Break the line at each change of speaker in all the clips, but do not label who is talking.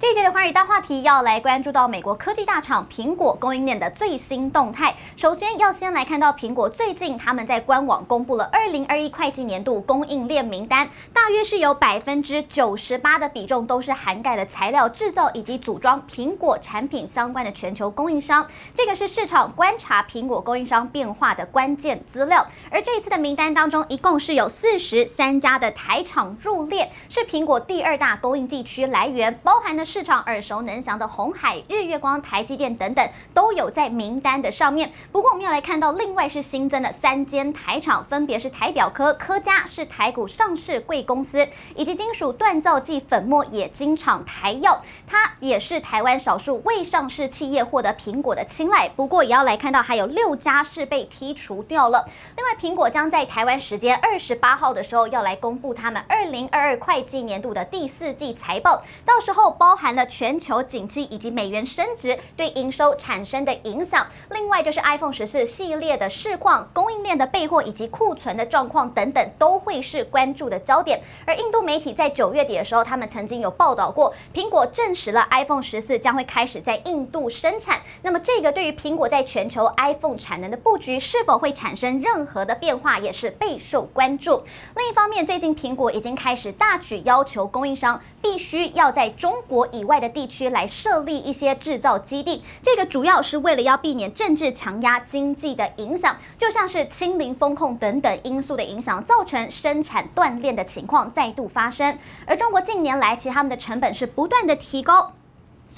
这一节的华语大话题要来关注到美国科技大厂苹果供应链的最新动态。首先要先来看到苹果最近他们在官网公布了二零二一会计年度供应链名单，大约是有百分之九十八的比重都是涵盖了材料制造以及组装苹果产品相关的全球供应商。这个是市场观察苹果供应商变化的关键资料。而这一次的名单当中，一共是有四十三家的台厂入列，是苹果第二大供应地区来源，包含的。市场耳熟能详的红海、日月光、台积电等等都有在名单的上面。不过，我们要来看到另外是新增的三间台厂，分别是台表科、科嘉是台股上市贵公司，以及金属锻造剂粉末冶金厂台药，它也是台湾少数未上市企业获得苹果的青睐。不过，也要来看到还有六家是被剔除掉了。另外，苹果将在台湾时间二十八号的时候要来公布他们二零二二会计年度的第四季财报，到时候包。含了全球景气以及美元升值对营收产生的影响，另外就是 iPhone 十四系列的市况、供应链的备货以及库存的状况等等，都会是关注的焦点。而印度媒体在九月底的时候，他们曾经有报道过，苹果证实了 iPhone 十四将会开始在印度生产。那么这个对于苹果在全球 iPhone 产能的布局是否会产生任何的变化，也是备受关注。另一方面，最近苹果已经开始大举要求供应商必须要在中国。以外的地区来设立一些制造基地，这个主要是为了要避免政治强压经济的影响，就像是清零风控等等因素的影响，造成生产断链的情况再度发生。而中国近年来，其实他们的成本是不断的提高。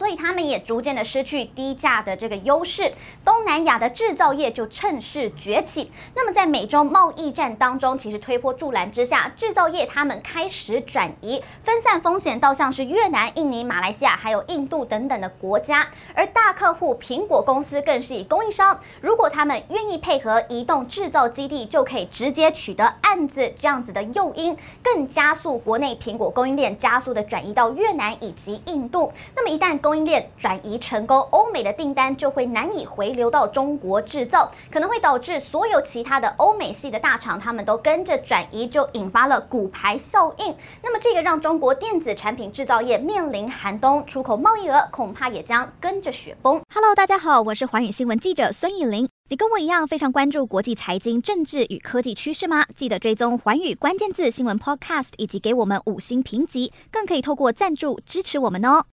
所以他们也逐渐的失去低价的这个优势，东南亚的制造业就趁势崛起。那么在美中贸易战当中，其实推波助澜之下，制造业他们开始转移，分散风险到像是越南、印尼、马来西亚还有印度等等的国家。而大客户苹果公司更是以供应商，如果他们愿意配合移动制造基地，就可以直接取得案子这样子的诱因，更加速国内苹果供应链加速的转移到越南以及印度。那么一旦供供应链转移成功，欧美的订单就会难以回流到中国制造，可能会导致所有其他的欧美系的大厂，他们都跟着转移，就引发了骨牌效应。那么这个让中国电子产品制造业面临寒冬，出口贸易额恐怕也将跟着雪崩。
Hello，大家好，我是环宇新闻记者孙艺林。你跟我一样非常关注国际财经、政治与科技趋势吗？记得追踪环宇关键字新闻 Podcast，以及给我们五星评级，更可以透过赞助支持我们哦。